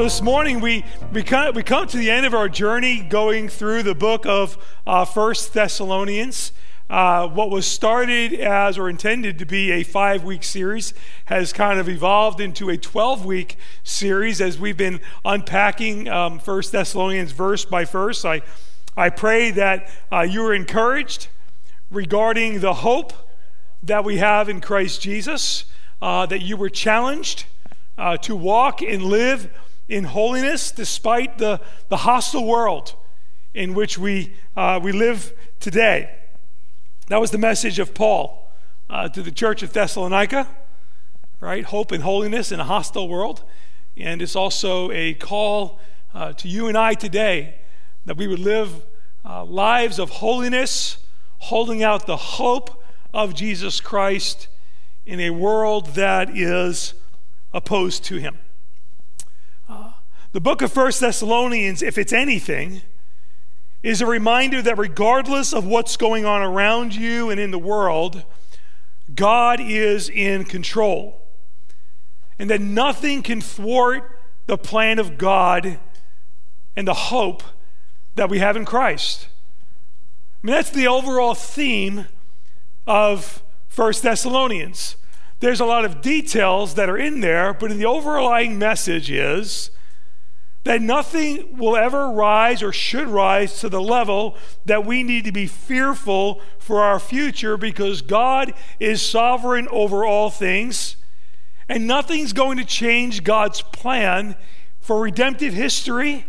So this morning we we come, we come to the end of our journey going through the book of uh, First Thessalonians. Uh, what was started as or intended to be a five week series has kind of evolved into a 12 week series as we've been unpacking um, First Thessalonians verse by verse. I, I pray that uh, you are encouraged regarding the hope that we have in Christ Jesus, uh, that you were challenged uh, to walk and live in holiness despite the, the hostile world in which we, uh, we live today. That was the message of Paul uh, to the church of Thessalonica, right? Hope and holiness in a hostile world. And it's also a call uh, to you and I today that we would live uh, lives of holiness, holding out the hope of Jesus Christ in a world that is opposed to him. The book of First Thessalonians, if it's anything, is a reminder that regardless of what's going on around you and in the world, God is in control. And that nothing can thwart the plan of God and the hope that we have in Christ. I mean, that's the overall theme of First Thessalonians. There's a lot of details that are in there, but the overlying message is that nothing will ever rise or should rise to the level that we need to be fearful for our future because God is sovereign over all things and nothing's going to change God's plan for redemptive history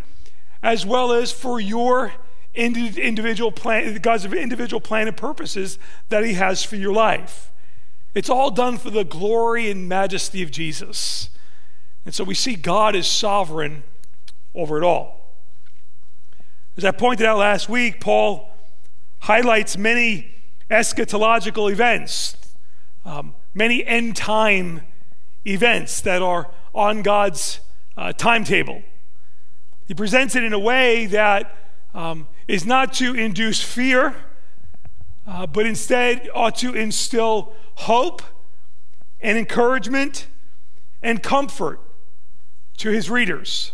as well as for your individual plan God's individual plan and purposes that he has for your life. It's all done for the glory and majesty of Jesus. And so we see God is sovereign over it all. As I pointed out last week, Paul highlights many eschatological events, um, many end time events that are on God's uh, timetable. He presents it in a way that um, is not to induce fear, uh, but instead ought to instill hope and encouragement and comfort to his readers.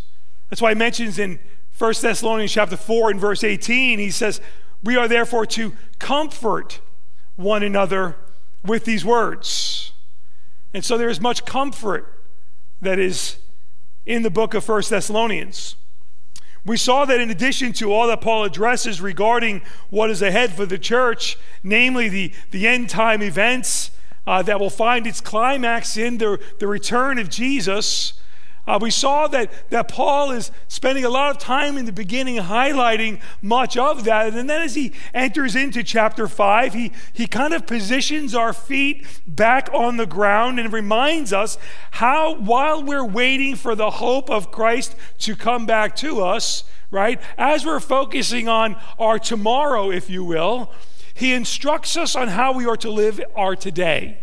That's why he mentions in 1 Thessalonians chapter 4 and verse 18, he says, We are therefore to comfort one another with these words. And so there is much comfort that is in the book of 1 Thessalonians. We saw that in addition to all that Paul addresses regarding what is ahead for the church, namely the, the end time events uh, that will find its climax in the, the return of Jesus, uh, we saw that, that Paul is spending a lot of time in the beginning highlighting much of that. And then as he enters into chapter 5, he, he kind of positions our feet back on the ground and reminds us how, while we're waiting for the hope of Christ to come back to us, right, as we're focusing on our tomorrow, if you will, he instructs us on how we are to live our today.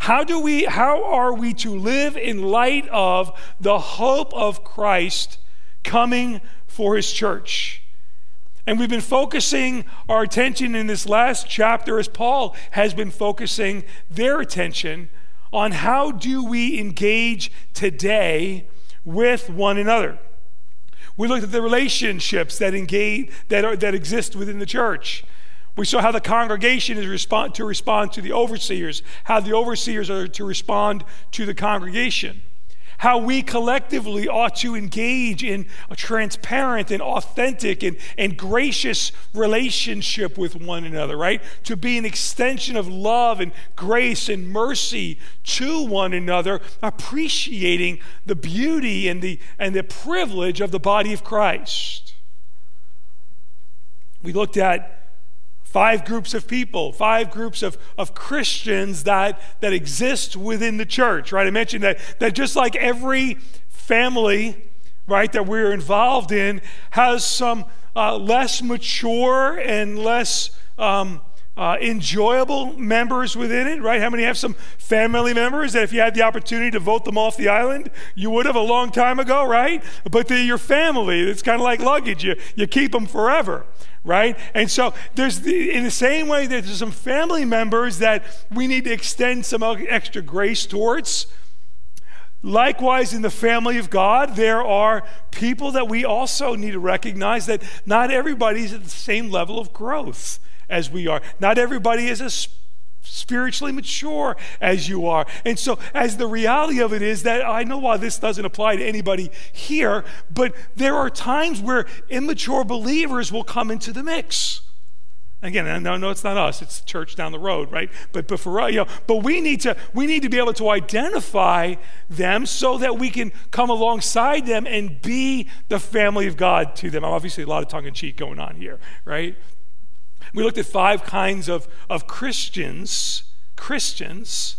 How do we how are we to live in light of the hope of Christ coming for his church? And we've been focusing our attention in this last chapter as Paul has been focusing their attention on how do we engage today with one another. We looked at the relationships that engage that are, that exist within the church. We saw how the congregation is respond, to respond to the overseers, how the overseers are to respond to the congregation, how we collectively ought to engage in a transparent and authentic and, and gracious relationship with one another, right? To be an extension of love and grace and mercy to one another, appreciating the beauty and the, and the privilege of the body of Christ. We looked at five groups of people, five groups of, of Christians that, that exist within the church, right? I mentioned that, that just like every family, right, that we're involved in has some uh, less mature and less um, uh, enjoyable members within it, right? How many have some family members that if you had the opportunity to vote them off the island, you would have a long time ago, right? But they're your family. It's kind of like luggage. You, you keep them forever, right? And so there's the, in the same way that there's some family members that we need to extend some extra grace towards. Likewise, in the family of God, there are people that we also need to recognize that not everybody's at the same level of growth as we are. Not everybody is as spiritually mature as you are. And so, as the reality of it is that I know why this doesn't apply to anybody here, but there are times where immature believers will come into the mix. Again, I know, no, it's not us; it's the church down the road, right? But but for you know, but we need to we need to be able to identify them so that we can come alongside them and be the family of God to them. Obviously, a lot of tongue in cheek going on here, right? We looked at five kinds of, of Christians, Christians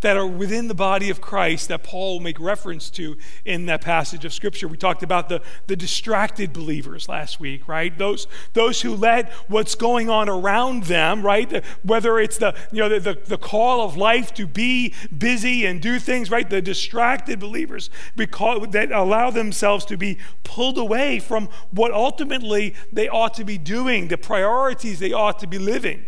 that are within the body of Christ that Paul will make reference to in that passage of Scripture. We talked about the, the distracted believers last week, right? Those, those who let what's going on around them, right? Whether it's the, you know, the, the, the call of life to be busy and do things, right? The distracted believers because, that allow themselves to be pulled away from what ultimately they ought to be doing, the priorities they ought to be living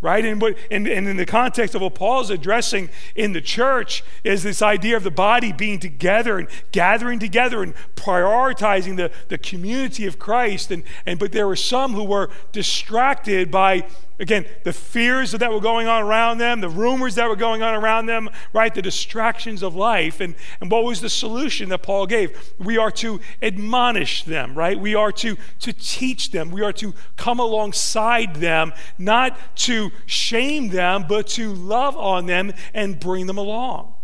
right? And, what, and, and in the context of what Paul's addressing in the church is this idea of the body being together and gathering together and prioritizing the, the community of Christ. And, and, but there were some who were distracted by Again, the fears that were going on around them, the rumors that were going on around them, right? The distractions of life. And, and what was the solution that Paul gave? We are to admonish them, right? We are to, to teach them. We are to come alongside them, not to shame them, but to love on them and bring them along.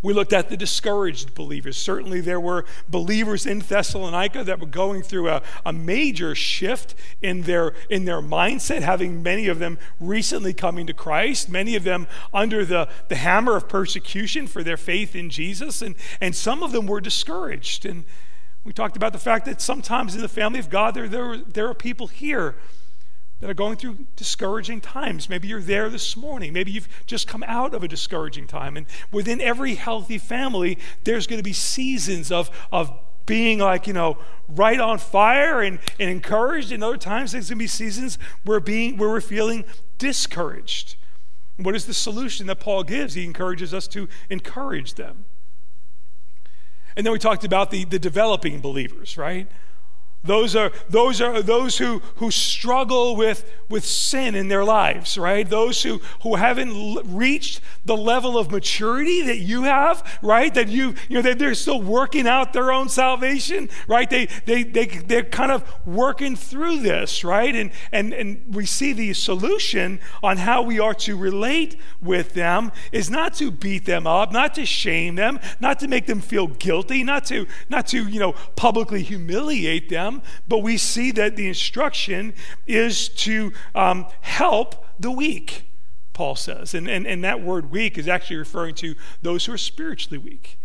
We looked at the discouraged believers. Certainly, there were believers in Thessalonica that were going through a, a major shift in their, in their mindset, having many of them recently coming to Christ, many of them under the, the hammer of persecution for their faith in Jesus, and, and some of them were discouraged. And we talked about the fact that sometimes in the family of God, there, there, there are people here that are going through discouraging times. Maybe you're there this morning. Maybe you've just come out of a discouraging time. And within every healthy family, there's going to be seasons of, of being like, you know, right on fire and, and encouraged. And other times, there's going to be seasons where, being, where we're feeling discouraged. What is the solution that Paul gives? He encourages us to encourage them. And then we talked about the, the developing believers, right? Those are those are those who who struggle with with sin in their lives, right? Those who who haven't l- reached the level of maturity that you have, right? That you you know they're still working out their own salvation, right? They they they they're kind of working through this, right? And and and we see the solution on how we are to relate with them is not to beat them up, not to shame them, not to make them feel guilty, not to not to you know publicly humiliate them but we see that the instruction is to um, help the weak, Paul says. And, and, and that word weak is actually referring to those who are spiritually weak.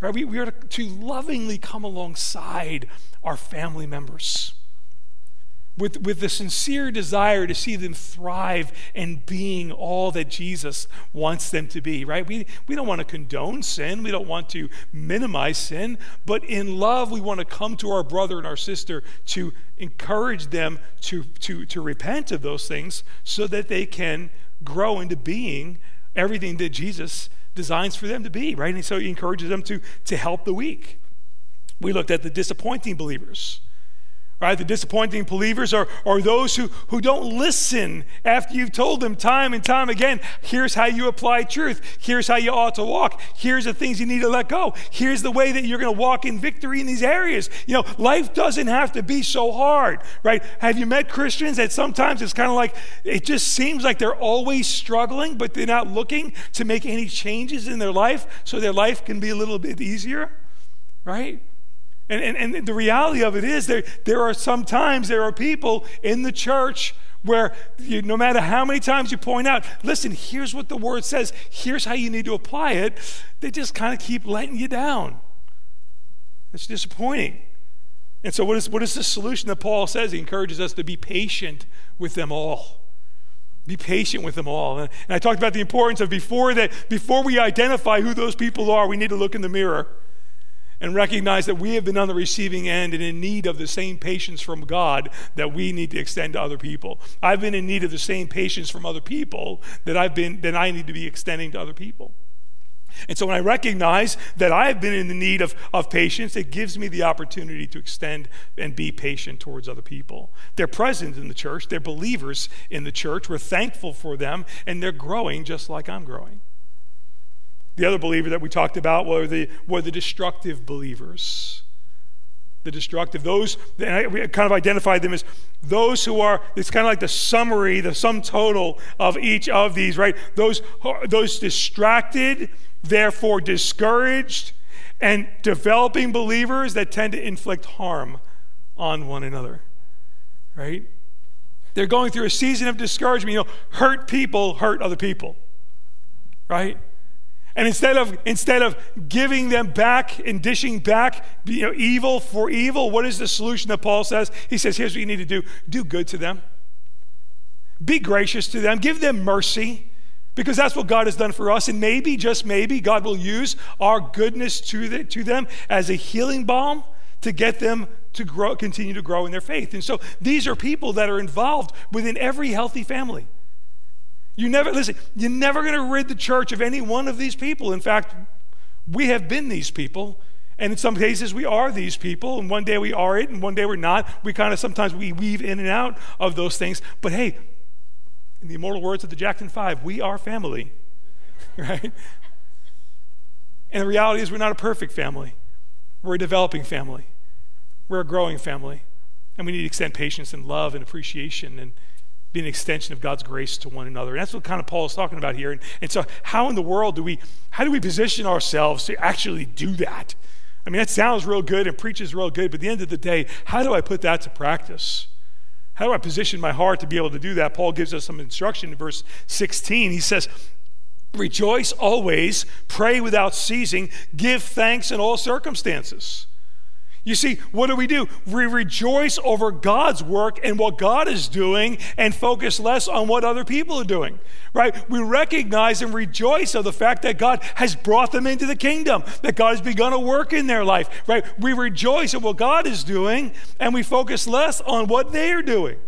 Right? We, we are to lovingly come alongside our family members with, with the sincere desire to see them thrive and being all that Jesus wants them to be, right? We, we don't want to condone sin, we don't want to minimize sin, but in love, we want to come to our brother and our sister to encourage them to, to, to repent of those things so that they can grow into being everything that Jesus designs for them to be, right? And so he encourages them to, to help the weak. We looked at the disappointing believers Right? The disappointing believers are, are those who, who don't listen after you've told them time and time again here's how you apply truth. Here's how you ought to walk. Here's the things you need to let go. Here's the way that you're going to walk in victory in these areas. You know, life doesn't have to be so hard, right? Have you met Christians that sometimes it's kind of like it just seems like they're always struggling, but they're not looking to make any changes in their life so their life can be a little bit easier, right? And, and, and the reality of it is there, there are sometimes there are people in the church where you, no matter how many times you point out, listen, here's what the word says, here's how you need to apply it, they just kind of keep letting you down. It's disappointing. And so, what is, what is the solution that Paul says? He encourages us to be patient with them all. Be patient with them all. And I talked about the importance of before that, before we identify who those people are, we need to look in the mirror and recognize that we have been on the receiving end and in need of the same patience from God that we need to extend to other people. I've been in need of the same patience from other people that I've been that I need to be extending to other people. And so when I recognize that I have been in the need of, of patience, it gives me the opportunity to extend and be patient towards other people. They're present in the church, they're believers in the church. We're thankful for them, and they're growing just like I'm growing. The other believer that we talked about were the, were the destructive believers. The destructive, those, and I, we kind of identified them as those who are, it's kind of like the summary, the sum total of each of these, right? Those, those distracted, therefore discouraged, and developing believers that tend to inflict harm on one another, right? They're going through a season of discouragement. You know, hurt people hurt other people, right? And instead of, instead of giving them back and dishing back you know, evil for evil, what is the solution that Paul says? He says, here's what you need to do do good to them, be gracious to them, give them mercy. Because that's what God has done for us. And maybe, just maybe, God will use our goodness to, the, to them as a healing balm to get them to grow, continue to grow in their faith. And so these are people that are involved within every healthy family. You never, listen, you're never going to rid the church of any one of these people. In fact, we have been these people. And in some cases, we are these people, and one day we are it, and one day we're not. We kind of sometimes we weave in and out of those things. But hey, in the immortal words of the Jackson Five, we are family, right? And the reality is, we're not a perfect family. We're a developing family. We're a growing family. And we need to extend patience and love and appreciation and be an extension of God's grace to one another. And that's what kind of Paul is talking about here. And, and so how in the world do we how do we position ourselves to actually do that? I mean, that sounds real good and preaches real good, but at the end of the day, how do I put that to practice? How do I position my heart to be able to do that? Paul gives us some instruction in verse 16. He says, Rejoice always, pray without ceasing, give thanks in all circumstances. You see, what do we do? We rejoice over God's work and what God is doing and focus less on what other people are doing, right? We recognize and rejoice of the fact that God has brought them into the kingdom, that God has begun a work in their life, right? We rejoice at what God is doing and we focus less on what they are doing,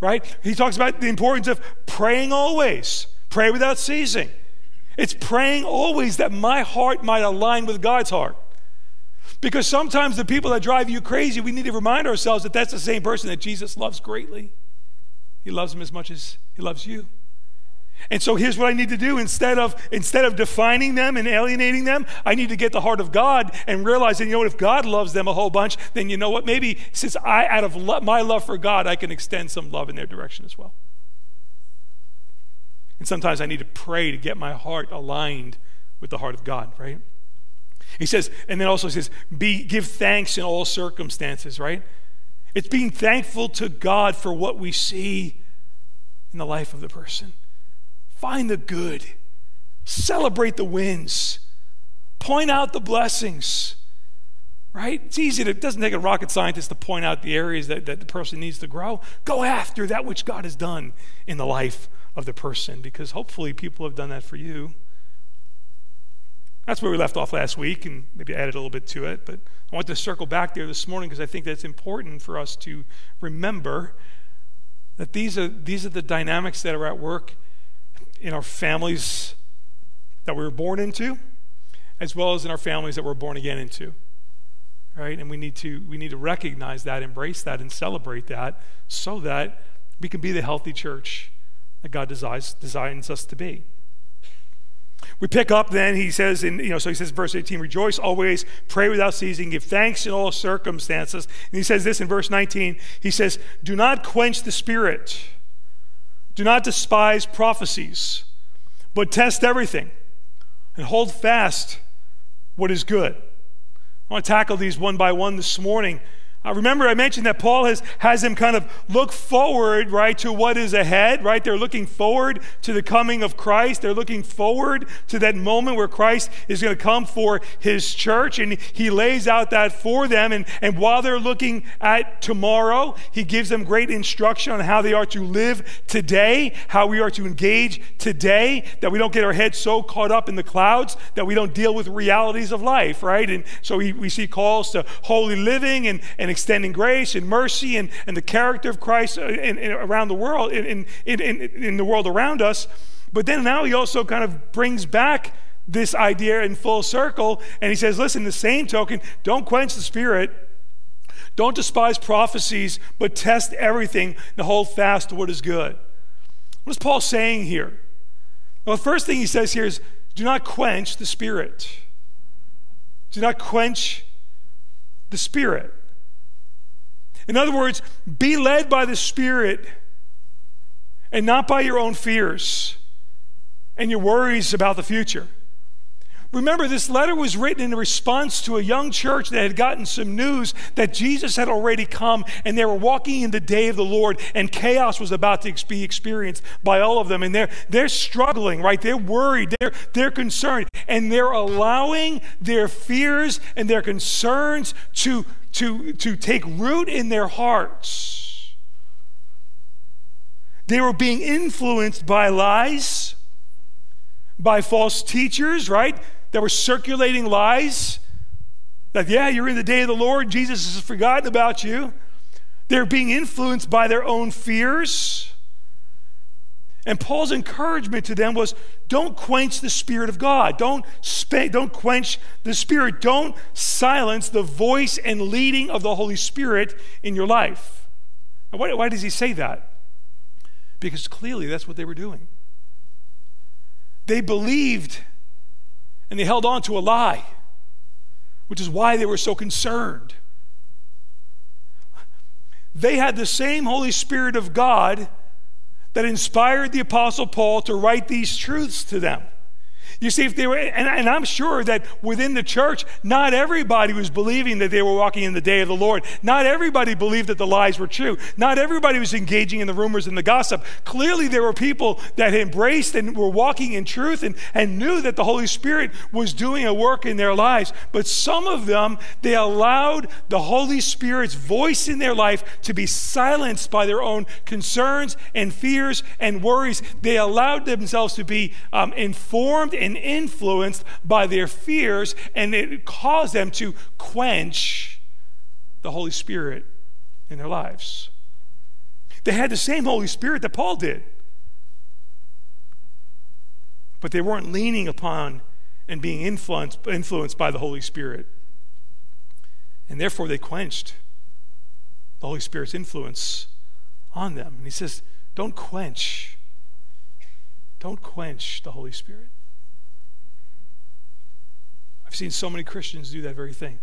right? He talks about the importance of praying always, pray without ceasing. It's praying always that my heart might align with God's heart. Because sometimes the people that drive you crazy, we need to remind ourselves that that's the same person that Jesus loves greatly. He loves them as much as he loves you. And so here's what I need to do instead of instead of defining them and alienating them, I need to get the heart of God and realize that you know what if God loves them a whole bunch, then you know what maybe since I out of lo- my love for God, I can extend some love in their direction as well. And sometimes I need to pray to get my heart aligned with the heart of God, right? He says, and then also he says, be, give thanks in all circumstances, right? It's being thankful to God for what we see in the life of the person. Find the good, celebrate the wins, point out the blessings, right? It's easy to, it doesn't take a rocket scientist to point out the areas that, that the person needs to grow. Go after that which God has done in the life of the person because hopefully people have done that for you. That's where we left off last week and maybe added a little bit to it. But I want to circle back there this morning because I think that's important for us to remember that these are, these are the dynamics that are at work in our families that we were born into, as well as in our families that we're born again into. Right? And we need to we need to recognize that, embrace that, and celebrate that so that we can be the healthy church that God desires, designs us to be. We pick up then, he says, in, you know, so he says, verse 18, rejoice always, pray without ceasing, give thanks in all circumstances. And he says this in verse 19, he says, do not quench the spirit, do not despise prophecies, but test everything and hold fast what is good. I want to tackle these one by one this morning. Uh, remember, I mentioned that Paul has, has them kind of look forward, right, to what is ahead, right? They're looking forward to the coming of Christ. They're looking forward to that moment where Christ is going to come for his church, and he lays out that for them. And, and while they're looking at tomorrow, he gives them great instruction on how they are to live today, how we are to engage today, that we don't get our heads so caught up in the clouds that we don't deal with realities of life, right? And so we, we see calls to holy living and, and extending grace and mercy and, and the character of Christ uh, in, in, around the world, in, in, in, in the world around us. But then now he also kind of brings back this idea in full circle. And he says, listen, the same token, don't quench the spirit. Don't despise prophecies, but test everything and hold fast to what is good. What is Paul saying here? Well, the first thing he says here is do not quench the spirit. Do not quench the spirit. In other words, be led by the spirit and not by your own fears and your worries about the future. Remember, this letter was written in response to a young church that had gotten some news that Jesus had already come and they were walking in the day of the Lord and chaos was about to be experienced by all of them. And they're, they're struggling, right? They're worried, they're, they're concerned, and they're allowing their fears and their concerns to, to, to take root in their hearts. They were being influenced by lies, by false teachers, right? that were circulating lies that, yeah, you're in the day of the Lord, Jesus has forgotten about you. They're being influenced by their own fears. And Paul's encouragement to them was don't quench the Spirit of God. Don't, don't quench the Spirit. Don't silence the voice and leading of the Holy Spirit in your life. Now, why, why does he say that? Because clearly that's what they were doing. They believed and they held on to a lie, which is why they were so concerned. They had the same Holy Spirit of God that inspired the Apostle Paul to write these truths to them. You see, if they were, and, and, I'm sure that within the church, not everybody was believing that they were walking in the day of the Lord. Not everybody believed that the lies were true. Not everybody was engaging in the rumors and the gossip. Clearly, there were people that embraced and were walking in truth and, and knew that the Holy Spirit was doing a work in their lives. But some of them, they allowed the Holy Spirit's voice in their life to be silenced by their own concerns and fears and worries. They allowed themselves to be um, informed and influenced by their fears, and it caused them to quench the Holy Spirit in their lives. They had the same Holy Spirit that Paul did, but they weren't leaning upon and being influenced, influenced by the Holy Spirit. And therefore, they quenched the Holy Spirit's influence on them. And he says, Don't quench. Don't quench the Holy Spirit. I've seen so many Christians do that very thing.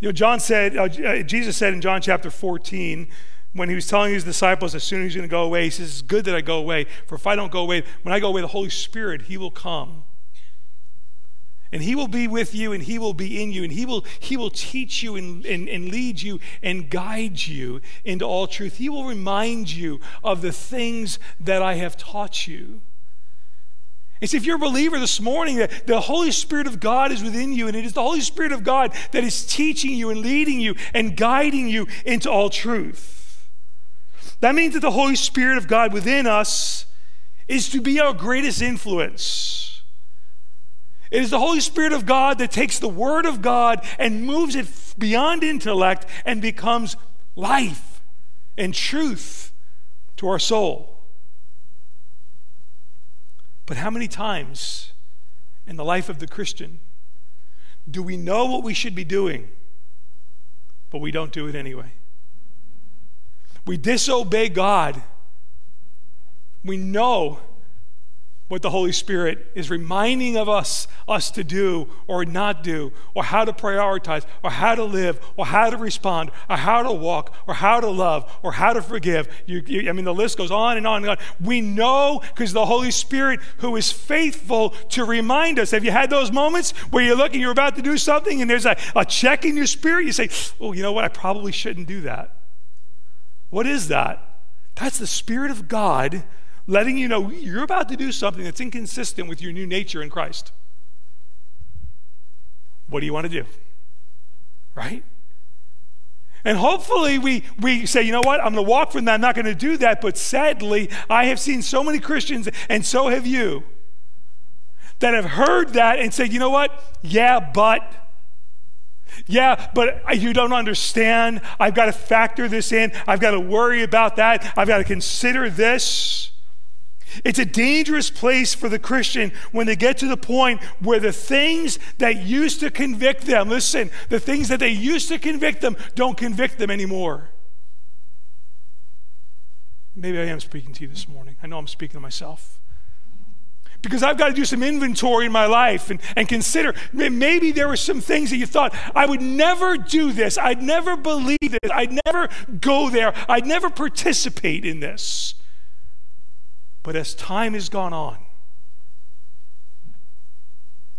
You know, John said, uh, uh Jesus said in John chapter 14, when he was telling his disciples as soon as he's going to go away, he says, It's good that I go away, for if I don't go away, when I go away, the Holy Spirit, he will come. And he will be with you and he will be in you and he will, he will teach you and, and, and lead you and guide you into all truth. He will remind you of the things that I have taught you. See, if you're a believer this morning, that the Holy Spirit of God is within you, and it is the Holy Spirit of God that is teaching you and leading you and guiding you into all truth. That means that the Holy Spirit of God within us is to be our greatest influence. It is the Holy Spirit of God that takes the Word of God and moves it beyond intellect and becomes life and truth to our soul. But how many times in the life of the Christian do we know what we should be doing, but we don't do it anyway? We disobey God. We know what the Holy Spirit is reminding of us us to do or not do, or how to prioritize, or how to live, or how to respond, or how to walk, or how to love, or how to forgive. You, you, I mean, the list goes on and on and on. We know because the Holy Spirit, who is faithful to remind us. Have you had those moments where you're looking, you're about to do something, and there's a, a check in your spirit? You say, Oh, you know what? I probably shouldn't do that. What is that? That's the Spirit of God letting you know you're about to do something that's inconsistent with your new nature in Christ. What do you want to do? Right? And hopefully we, we say, you know what, I'm going to walk from that, I'm not going to do that. But sadly, I have seen so many Christians, and so have you, that have heard that and said, you know what, yeah, but. Yeah, but you don't understand. I've got to factor this in. I've got to worry about that. I've got to consider this. It's a dangerous place for the Christian when they get to the point where the things that used to convict them, listen, the things that they used to convict them don't convict them anymore. Maybe I am speaking to you this morning. I know I'm speaking to myself. Because I've got to do some inventory in my life and, and consider maybe there were some things that you thought, I would never do this. I'd never believe this. I'd never go there. I'd never participate in this. But as time has gone on,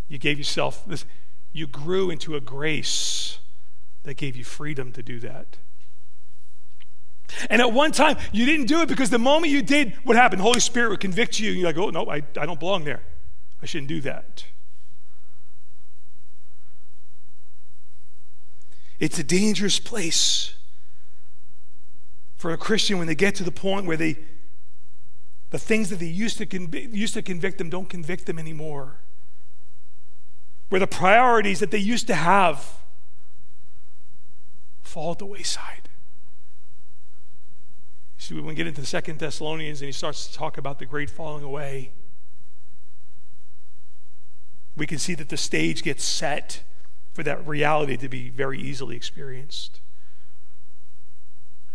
you gave yourself this, you grew into a grace that gave you freedom to do that. And at one time, you didn't do it because the moment you did, what happened? Holy Spirit would convict you. And you're like, oh, no, I, I don't belong there. I shouldn't do that. It's a dangerous place for a Christian when they get to the point where they, the things that they used to, convict, used to convict them don't convict them anymore. Where the priorities that they used to have fall at the wayside. See, when we get into Second Thessalonians and he starts to talk about the great falling away, we can see that the stage gets set for that reality to be very easily experienced.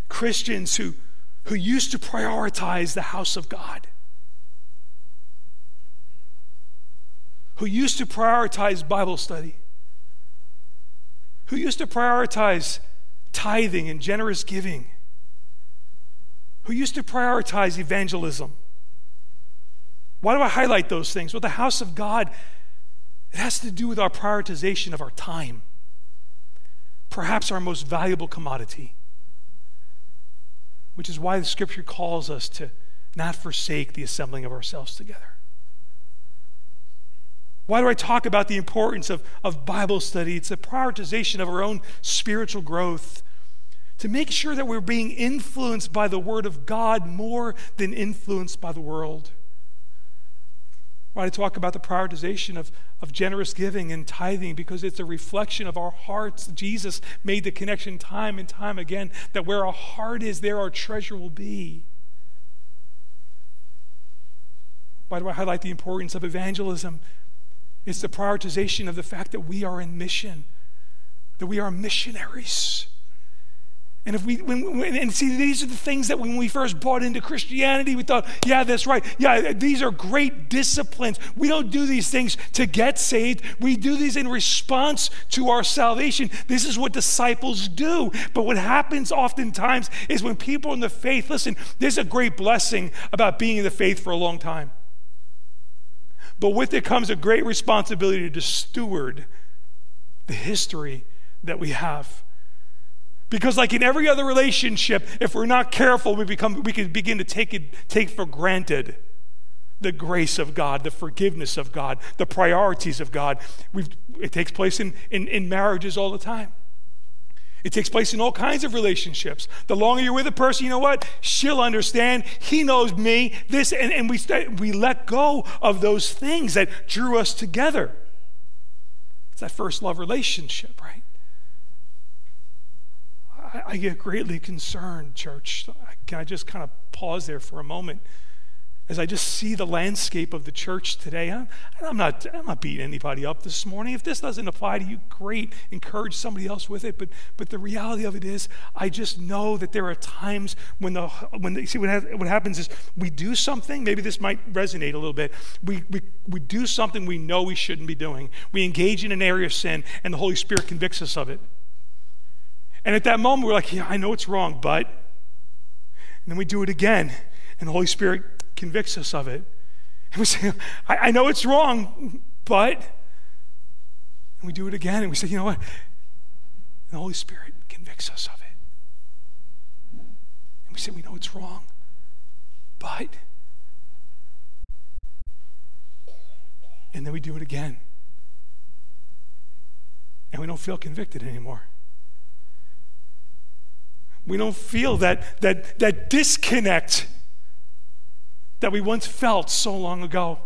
Christians who, who used to prioritize the house of God, who used to prioritize Bible study, who used to prioritize tithing and generous giving. Who used to prioritize evangelism. Why do I highlight those things? Well, the house of God, it has to do with our prioritization of our time, perhaps our most valuable commodity, which is why the scripture calls us to not forsake the assembling of ourselves together. Why do I talk about the importance of, of Bible study? It's a prioritization of our own spiritual growth to make sure that we're being influenced by the Word of God more than influenced by the world. Why I talk about the prioritization of, of generous giving and tithing because it's a reflection of our hearts. Jesus made the connection time and time again that where our heart is, there our treasure will be. Why do I highlight the importance of evangelism? It's the prioritization of the fact that we are in mission, that we are missionaries. And if we when, when, and see these are the things that when we first bought into Christianity, we thought, yeah, that's right. Yeah, these are great disciplines. We don't do these things to get saved. We do these in response to our salvation. This is what disciples do. But what happens oftentimes is when people in the faith, listen, there's a great blessing about being in the faith for a long time. But with it comes a great responsibility to steward the history that we have. Because, like in every other relationship, if we're not careful, we, become, we can begin to take, it, take for granted the grace of God, the forgiveness of God, the priorities of God. We've, it takes place in, in, in marriages all the time. It takes place in all kinds of relationships. The longer you're with a person, you know what? She'll understand. He knows me. This, and, and we, st- we let go of those things that drew us together. It's that first love relationship, right? I, I get greatly concerned, church. Can I just kind of pause there for a moment? as I just see the landscape of the church today, I'm, I'm, not, I'm not beating anybody up this morning. If this doesn't apply to you, great. Encourage somebody else with it. But, but the reality of it is, I just know that there are times when the, when the, see, what, ha- what happens is we do something, maybe this might resonate a little bit. We, we, we do something we know we shouldn't be doing. We engage in an area of sin, and the Holy Spirit convicts us of it. And at that moment, we're like, yeah, I know it's wrong, but. And then we do it again, and the Holy Spirit convicts us of it. And we say, I, I know it's wrong, but. And we do it again, and we say, you know what? And the Holy Spirit convicts us of it. And we say, we know it's wrong, but. And then we do it again. And we don't feel convicted anymore. We don't feel that, that, that disconnect that we once felt so long ago.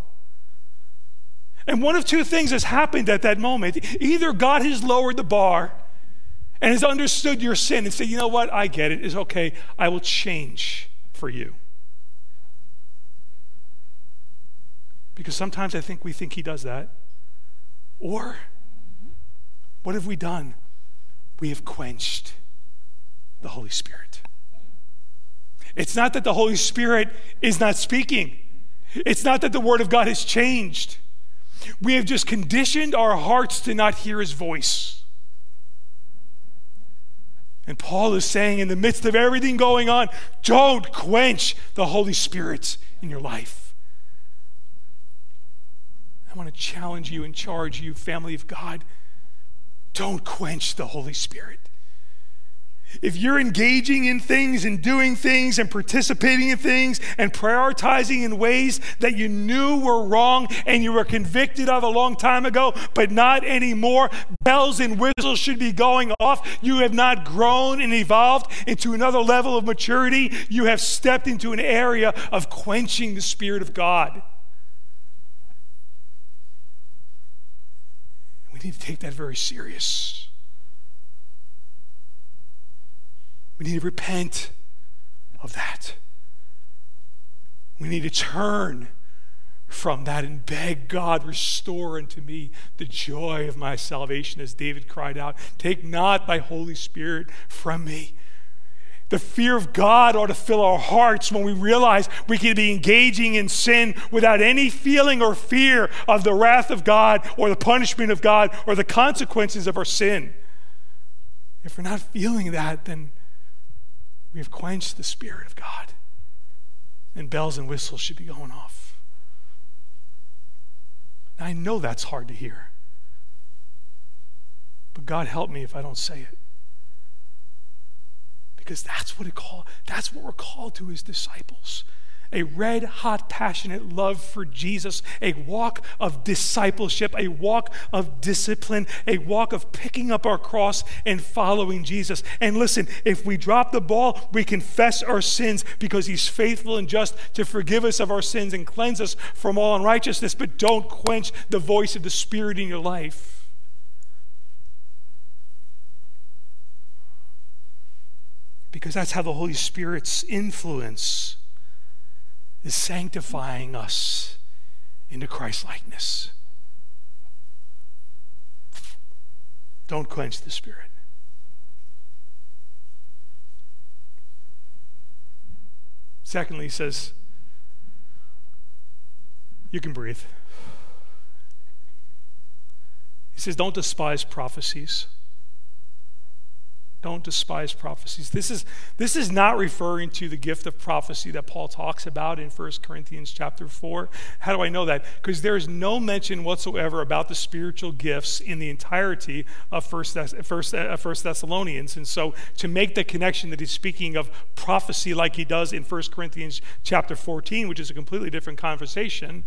And one of two things has happened at that moment. Either God has lowered the bar and has understood your sin and said, you know what, I get it, it's okay, I will change for you. Because sometimes I think we think He does that. Or, what have we done? We have quenched the Holy Spirit. It's not that the Holy Spirit is not speaking, it's not that the Word of God has changed. We have just conditioned our hearts to not hear His voice. And Paul is saying, in the midst of everything going on, don't quench the Holy Spirit in your life. I want to challenge you and charge you, family of God, don't quench the Holy Spirit. If you're engaging in things and doing things and participating in things and prioritizing in ways that you knew were wrong and you were convicted of a long time ago, but not anymore, bells and whistles should be going off. You have not grown and evolved into another level of maturity. You have stepped into an area of quenching the Spirit of God. We need to take that very serious. We need to repent of that. We need to turn from that and beg God, restore unto me the joy of my salvation, as David cried out. Take not thy Holy Spirit from me. The fear of God ought to fill our hearts when we realize we can be engaging in sin without any feeling or fear of the wrath of God or the punishment of God or the consequences of our sin. If we're not feeling that, then we have quenched the Spirit of God. And bells and whistles should be going off. Now, I know that's hard to hear. But God help me if I don't say it. Because that's what it call, that's what we're called to as disciples a red hot, passionate love for Jesus, a walk of discipleship, a walk of discipline, a walk of picking up our cross and following Jesus. And listen, if we drop the ball, we confess our sins because He's faithful and just to forgive us of our sins and cleanse us from all unrighteousness. But don't quench the voice of the Spirit in your life. Because that's how the Holy Spirit's influence is sanctifying us into Christ likeness. Don't quench the Spirit. Secondly, he says, You can breathe. He says, Don't despise prophecies. Don't despise prophecies. This is, this is not referring to the gift of prophecy that Paul talks about in 1 Corinthians chapter 4. How do I know that? Because there is no mention whatsoever about the spiritual gifts in the entirety of 1 uh, Thessalonians. And so to make the connection that he's speaking of prophecy like he does in 1 Corinthians chapter 14, which is a completely different conversation,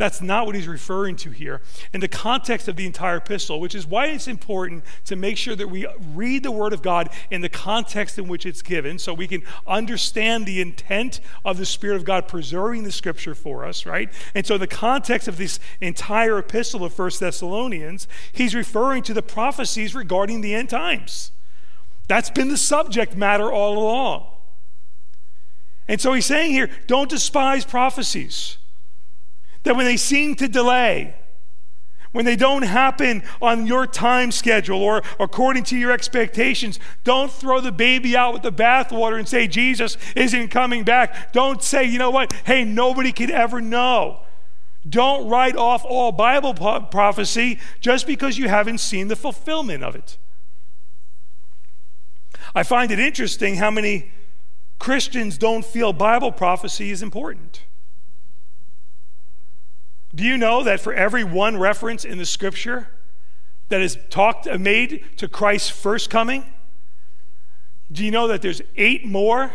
that's not what he's referring to here. In the context of the entire epistle, which is why it's important to make sure that we read the Word of God in the context in which it's given so we can understand the intent of the Spirit of God preserving the Scripture for us, right? And so, in the context of this entire epistle of First Thessalonians, he's referring to the prophecies regarding the end times. That's been the subject matter all along. And so he's saying here don't despise prophecies. That when they seem to delay, when they don't happen on your time schedule or according to your expectations, don't throw the baby out with the bathwater and say, Jesus isn't coming back. Don't say, you know what? Hey, nobody could ever know. Don't write off all Bible prophecy just because you haven't seen the fulfillment of it. I find it interesting how many Christians don't feel Bible prophecy is important. Do you know that for every one reference in the scripture that is talked made to Christ's first coming, do you know that there's eight more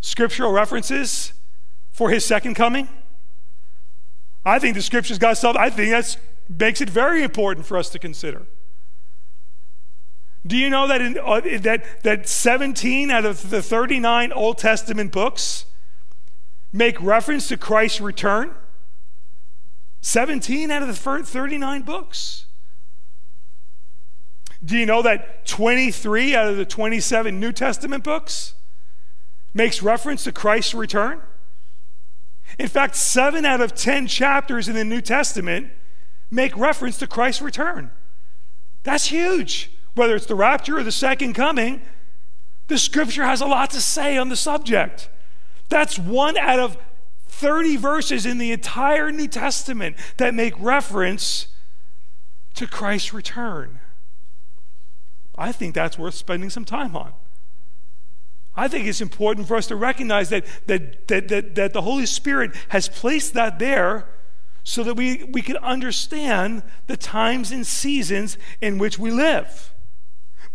scriptural references for his second coming? I think the scripture's got something, I think that makes it very important for us to consider. Do you know that, in, uh, that, that 17 out of the 39 Old Testament books make reference to Christ's return? 17 out of the 39 books. Do you know that 23 out of the 27 New Testament books makes reference to Christ's return? In fact, seven out of 10 chapters in the New Testament make reference to Christ's return. That's huge. Whether it's the rapture or the second coming, the scripture has a lot to say on the subject. That's one out of 30 verses in the entire New Testament that make reference to Christ's return. I think that's worth spending some time on. I think it's important for us to recognize that, that, that, that, that the Holy Spirit has placed that there so that we, we can understand the times and seasons in which we live.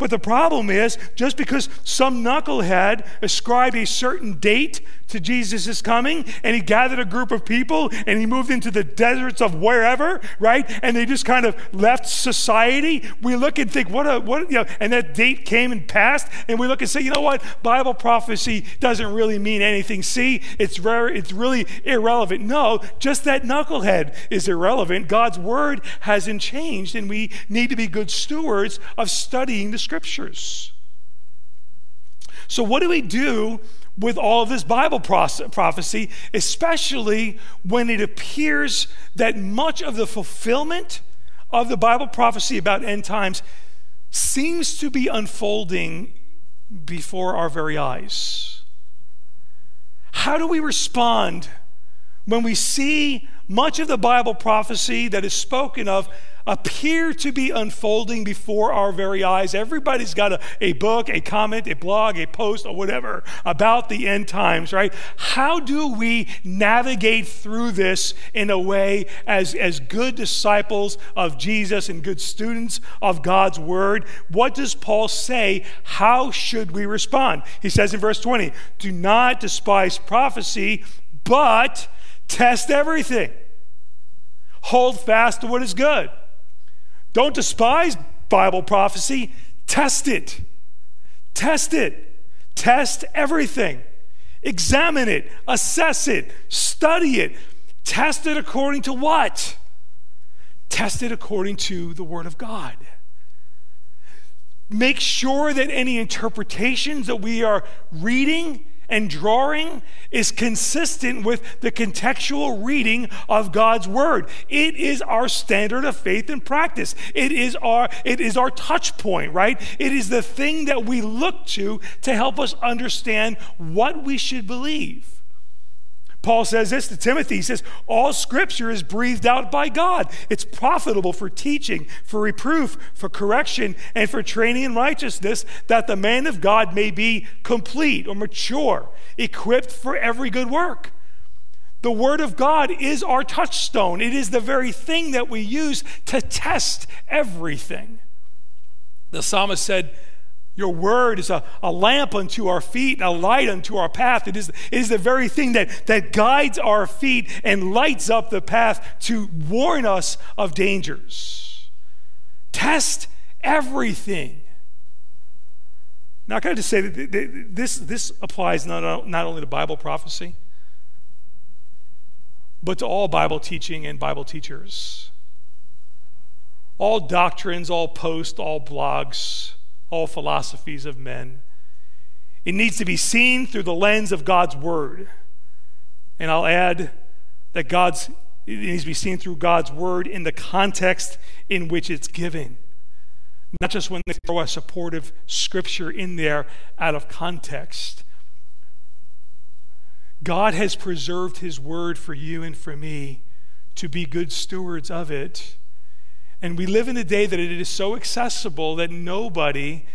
But the problem is, just because some knucklehead ascribed a certain date to Jesus' coming and he gathered a group of people and he moved into the deserts of wherever, right? And they just kind of left society, we look and think, what a, what, you know, and that date came and passed, and we look and say, you know what? Bible prophecy doesn't really mean anything. See, it's, very, it's really irrelevant. No, just that knucklehead is irrelevant. God's word hasn't changed, and we need to be good stewards of studying the scriptures. So, what do we do with all of this Bible prophecy, especially when it appears that much of the fulfillment of the Bible prophecy about end times seems to be unfolding before our very eyes? How do we respond when we see much of the Bible prophecy that is spoken of appear to be unfolding before our very eyes. Everybody's got a, a book, a comment, a blog, a post, or whatever about the end times, right? How do we navigate through this in a way as, as good disciples of Jesus and good students of God's word? What does Paul say? How should we respond? He says in verse 20, Do not despise prophecy, but test everything. Hold fast to what is good. Don't despise Bible prophecy, test it. Test it. Test everything. Examine it, assess it, study it. Test it according to what? Test it according to the Word of God. Make sure that any interpretations that we are reading and drawing is consistent with the contextual reading of God's word. It is our standard of faith and practice. It is our it is our touch point, right? It is the thing that we look to to help us understand what we should believe. Paul says this to Timothy. He says, All scripture is breathed out by God. It's profitable for teaching, for reproof, for correction, and for training in righteousness, that the man of God may be complete or mature, equipped for every good work. The Word of God is our touchstone, it is the very thing that we use to test everything. The psalmist said, your word is a, a lamp unto our feet and a light unto our path. It is, it is the very thing that, that guides our feet and lights up the path to warn us of dangers. Test everything. Now, can I just say that this, this applies not, not only to Bible prophecy, but to all Bible teaching and Bible teachers. All doctrines, all posts, all blogs all philosophies of men. It needs to be seen through the lens of God's Word. And I'll add that God's, it needs to be seen through God's Word in the context in which it's given. Not just when they throw a supportive scripture in there out of context. God has preserved His Word for you and for me to be good stewards of it and we live in a day that it is so accessible that nobody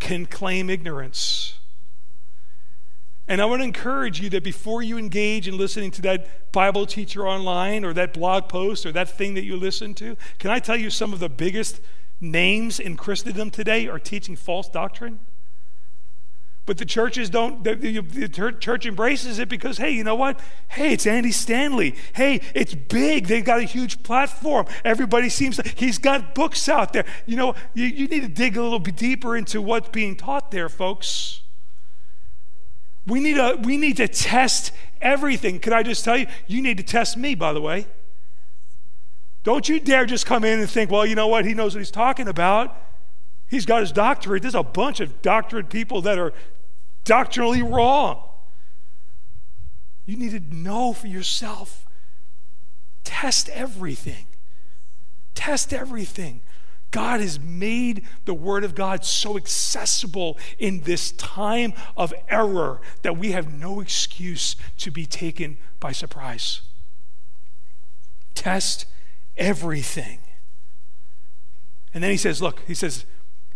can claim ignorance. And I want to encourage you that before you engage in listening to that Bible teacher online or that blog post or that thing that you listen to, can I tell you some of the biggest names in Christendom today are teaching false doctrine? But the churches don't, the, the, church embraces it because, hey, you know what? Hey, it's Andy Stanley. Hey, it's big. They've got a huge platform. Everybody seems to, he's got books out there. You know, you, you need to dig a little bit deeper into what's being taught there, folks. We need, a, we need to test everything. Could I just tell you? You need to test me, by the way. Don't you dare just come in and think, well, you know what? He knows what he's talking about. He's got his doctorate. There's a bunch of doctorate people that are doctrinally wrong. You need to know for yourself. Test everything. Test everything. God has made the Word of God so accessible in this time of error that we have no excuse to be taken by surprise. Test everything. And then he says, Look, he says,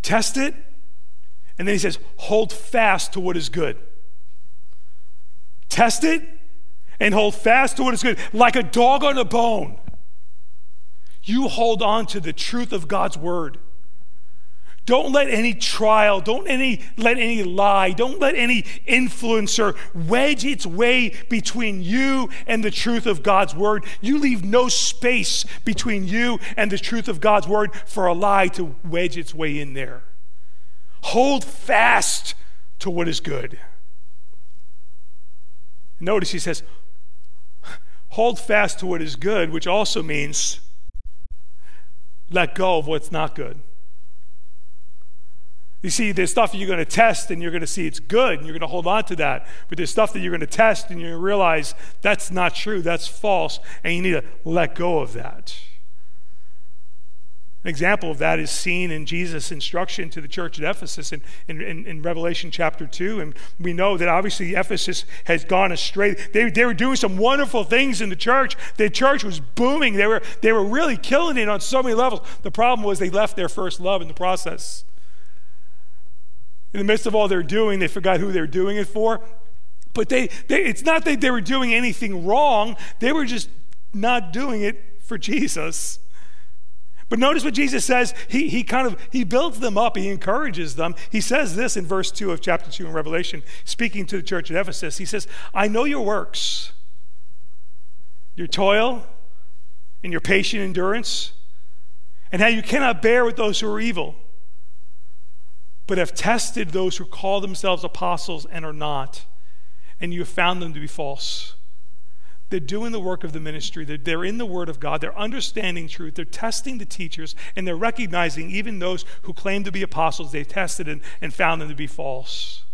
test it. And then he says, hold fast to what is good. Test it and hold fast to what is good, like a dog on a bone. You hold on to the truth of God's word. Don't let any trial, don't any, let any lie, don't let any influencer wedge its way between you and the truth of God's word. You leave no space between you and the truth of God's word for a lie to wedge its way in there. Hold fast to what is good. Notice he says, hold fast to what is good, which also means let go of what's not good. You see, there's stuff you're going to test and you're going to see it's good and you're going to hold on to that. But there's stuff that you're going to test and to realize that's not true, that's false, and you need to let go of that. An example of that is seen in Jesus' instruction to the church at Ephesus in, in, in, Revelation chapter 2. And we know that obviously Ephesus has gone astray. They, they were doing some wonderful things in the church. The church was booming. They were, they were really killing it on so many levels. The problem was they left their first love in the process. In the midst of all they're doing, they forgot who they're doing it for. But they, they, it's not that they were doing anything wrong, they were just not doing it for Jesus. But notice what Jesus says. He, he kind of he builds them up, he encourages them. He says this in verse 2 of chapter 2 in Revelation, speaking to the church at Ephesus. He says, I know your works, your toil, and your patient endurance, and how you cannot bear with those who are evil, but have tested those who call themselves apostles and are not, and you have found them to be false. They're doing the work of the ministry. They're, they're in the Word of God. They're understanding truth. They're testing the teachers, and they're recognizing even those who claim to be apostles, they've tested and, and found them to be false.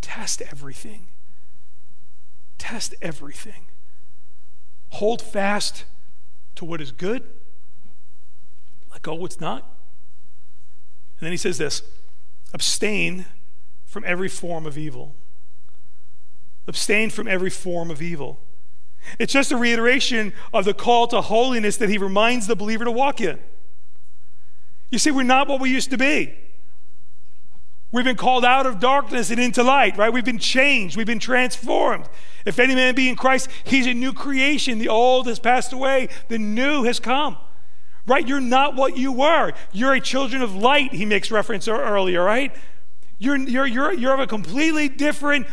Test everything. Test everything. Hold fast to what is good. Let go what's not. And then he says this abstain from every form of evil. Abstain from every form of evil. It's just a reiteration of the call to holiness that he reminds the believer to walk in. You see, we're not what we used to be. We've been called out of darkness and into light, right? We've been changed. We've been transformed. If any man be in Christ, he's a new creation. The old has passed away, the new has come. Right? You're not what you were. You're a children of light, he makes reference earlier, right? You're, you're, you're, you're of a completely different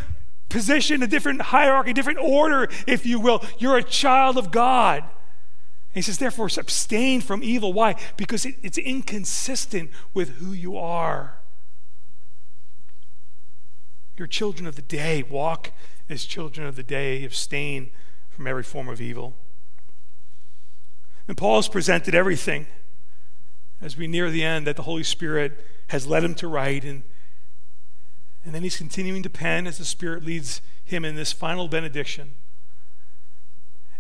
position, a different hierarchy, a different order, if you will. You're a child of God. And he says, therefore, abstain from evil. Why? Because it, it's inconsistent with who you are. You're children of the day. Walk as children of the day. Abstain from every form of evil. And Paul has presented everything as we near the end that the Holy Spirit has led him to write. And and then he's continuing to pen as the Spirit leads him in this final benediction.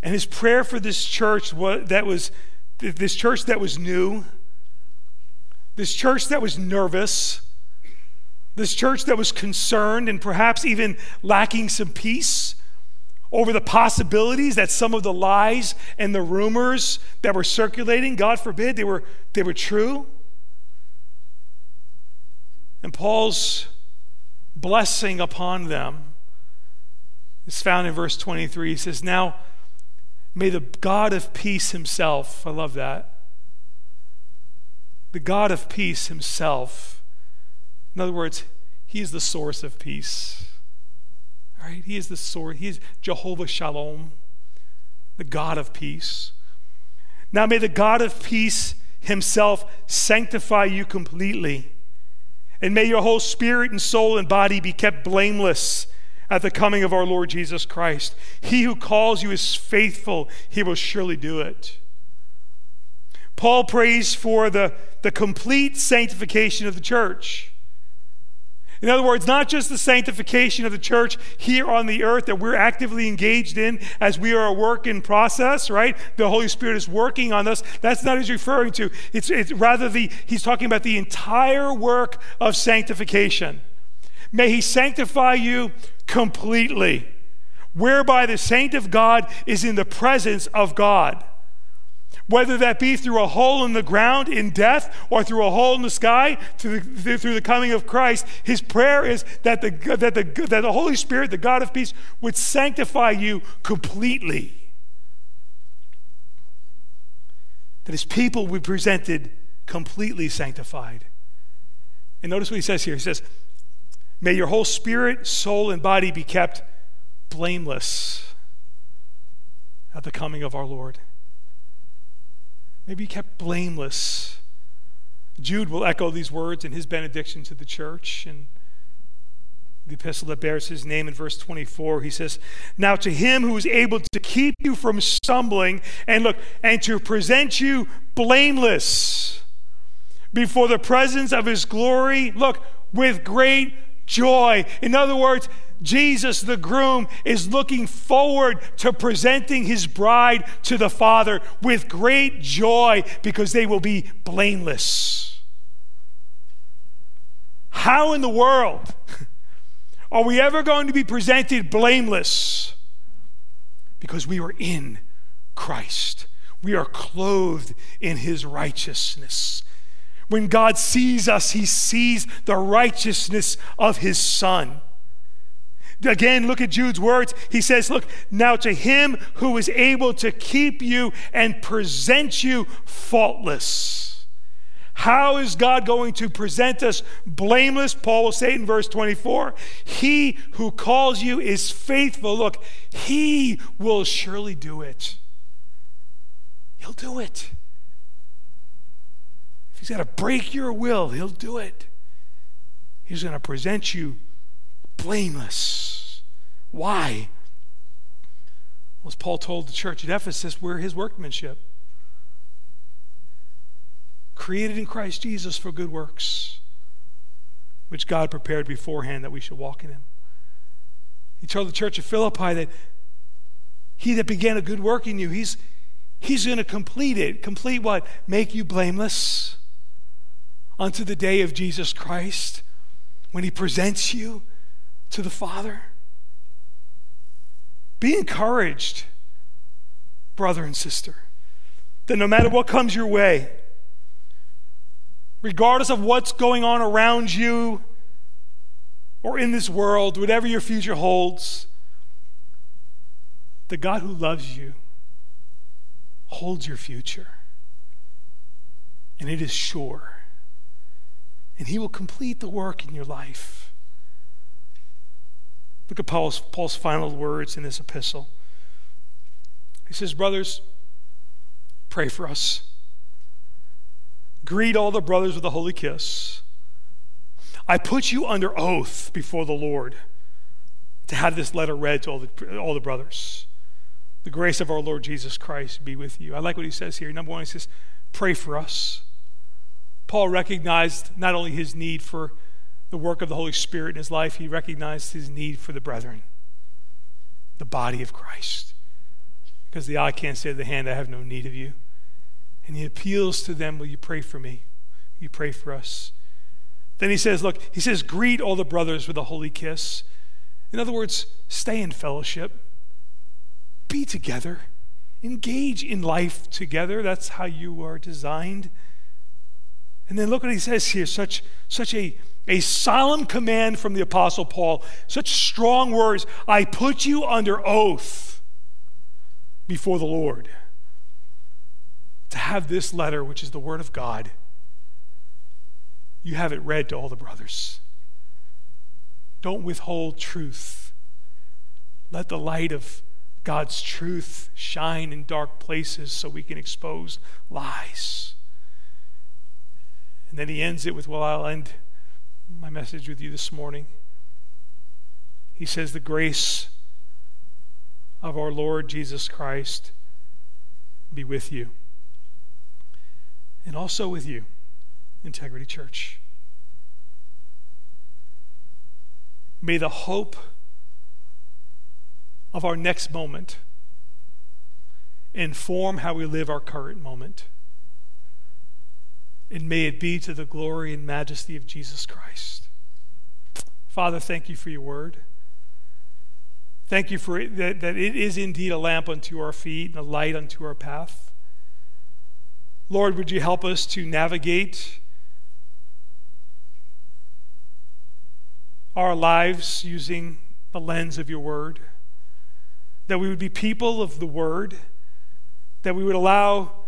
And his prayer for this church was, that was this church that was new, this church that was nervous, this church that was concerned and perhaps even lacking some peace over the possibilities that some of the lies and the rumors that were circulating, God forbid, they were, they were true. And Paul's blessing upon them is found in verse 23. He says, Now may the God of peace himself, I love that, the God of peace himself, in other words, he is the source of peace. All right? He is the source. He is Jehovah Shalom, the God of peace. Now may the God of peace himself sanctify you completely and may your whole spirit and soul and body be kept blameless at the coming of our Lord Jesus Christ. He who calls you is faithful, he will surely do it. Paul prays for the, the complete sanctification of the church. In other words, not just the sanctification of the church here on the earth that we're actively engaged in as we are a work in process, right? The Holy Spirit is working on us. That's not what he's referring to. It's, it's rather the, he's talking about the entire work of sanctification. May he sanctify you completely, whereby the saint of God is in the presence of God whether that be through a hole in the ground in death or through a hole in the sky through the, through the coming of Christ. His prayer is that the, that, the, that the Holy Spirit, the God of peace, would sanctify you completely. That his people would be presented completely sanctified. And notice what he says here. He says, May your whole spirit, soul, and body be kept blameless at the coming of our Lord. Maybe kept blameless. Jude will echo these words in his benediction to the church. And the epistle that bears his name in verse 24, he says, Now to him who is able to keep you from stumbling, and look, and to present you blameless before the presence of his glory, look, with great joy. In other words, Jesus, the groom, is looking forward to presenting his bride to the Father with great joy because they will be blameless. How in the world are we ever going to be presented blameless? Because we are in Christ. We are clothed in his righteousness. When God sees us, he sees the righteousness of his Son. Again, look at Jude's words. He says, Look, now to him who is able to keep you and present you faultless. How is God going to present us blameless? Paul will say in verse 24 He who calls you is faithful. Look, he will surely do it. He'll do it. If he's got to break your will, he'll do it. He's going to present you blameless. Why? Well, as Paul told the church at Ephesus, we're his workmanship. Created in Christ Jesus for good works, which God prepared beforehand that we should walk in him. He told the church of Philippi that he that began a good work in you, he's, he's going to complete it. Complete what? Make you blameless unto the day of Jesus Christ when he presents you to the Father. Be encouraged, brother and sister, that no matter what comes your way, regardless of what's going on around you or in this world, whatever your future holds, the God who loves you holds your future. And it is sure. And He will complete the work in your life. Look at Paul's, Paul's final words in this epistle. He says, Brothers, pray for us. Greet all the brothers with a holy kiss. I put you under oath before the Lord to have this letter read to all the, all the brothers. The grace of our Lord Jesus Christ be with you. I like what he says here. Number one, he says, Pray for us. Paul recognized not only his need for the work of the Holy Spirit in his life, he recognized his need for the brethren, the body of Christ. Because the eye can't say to the hand, I have no need of you. And he appeals to them, Will you pray for me? Will you pray for us? Then he says, Look, he says, greet all the brothers with a holy kiss. In other words, stay in fellowship, be together, engage in life together. That's how you are designed. And then look what he says here such, such a a solemn command from the Apostle Paul. Such strong words. I put you under oath before the Lord to have this letter, which is the Word of God, you have it read to all the brothers. Don't withhold truth. Let the light of God's truth shine in dark places so we can expose lies. And then he ends it with, Well, I'll end my message with you this morning. He says, The grace of our Lord Jesus Christ be with you, and also with you, Integrity Church. May the hope of our next moment inform how we live our current moment. And may it be to the glory and majesty of Jesus Christ. Father, thank you for your word. Thank you for it, that, that it is indeed a lamp unto our feet and a light unto our path. Lord, would you help us to navigate our lives using the lens of your word? That we would be people of the word, that we would allow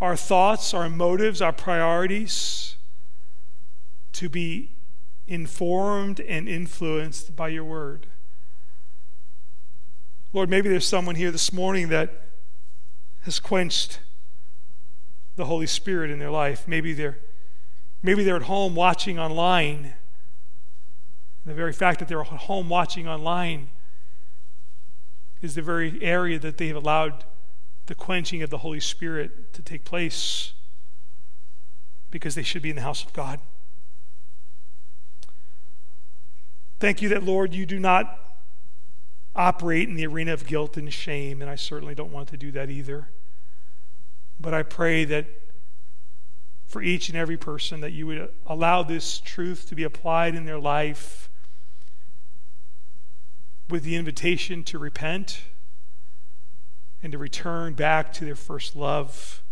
our thoughts, our motives, our priorities to be informed and influenced by your word. Lord, maybe there's someone here this morning that has quenched the Holy Spirit in their life. Maybe they're, maybe they're at home watching online. The very fact that they're at home watching online is the very area that they have allowed the quenching of the Holy Spirit to take place because they should be in the house of God. Thank you that, Lord, you do not operate in the arena of guilt and shame, and I certainly don't want to do that either. But I pray that for each and every person that you would allow this truth to be applied in their life with the invitation to repent and to return back to their first love.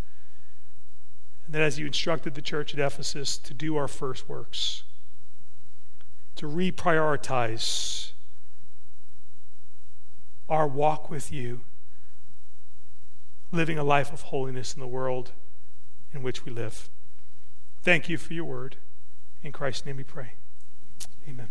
And that as you instructed the church at Ephesus to do our first works, to reprioritize our walk with you, living a life of holiness in the world in which we live. Thank you for your word. In Christ's name we pray. Amen.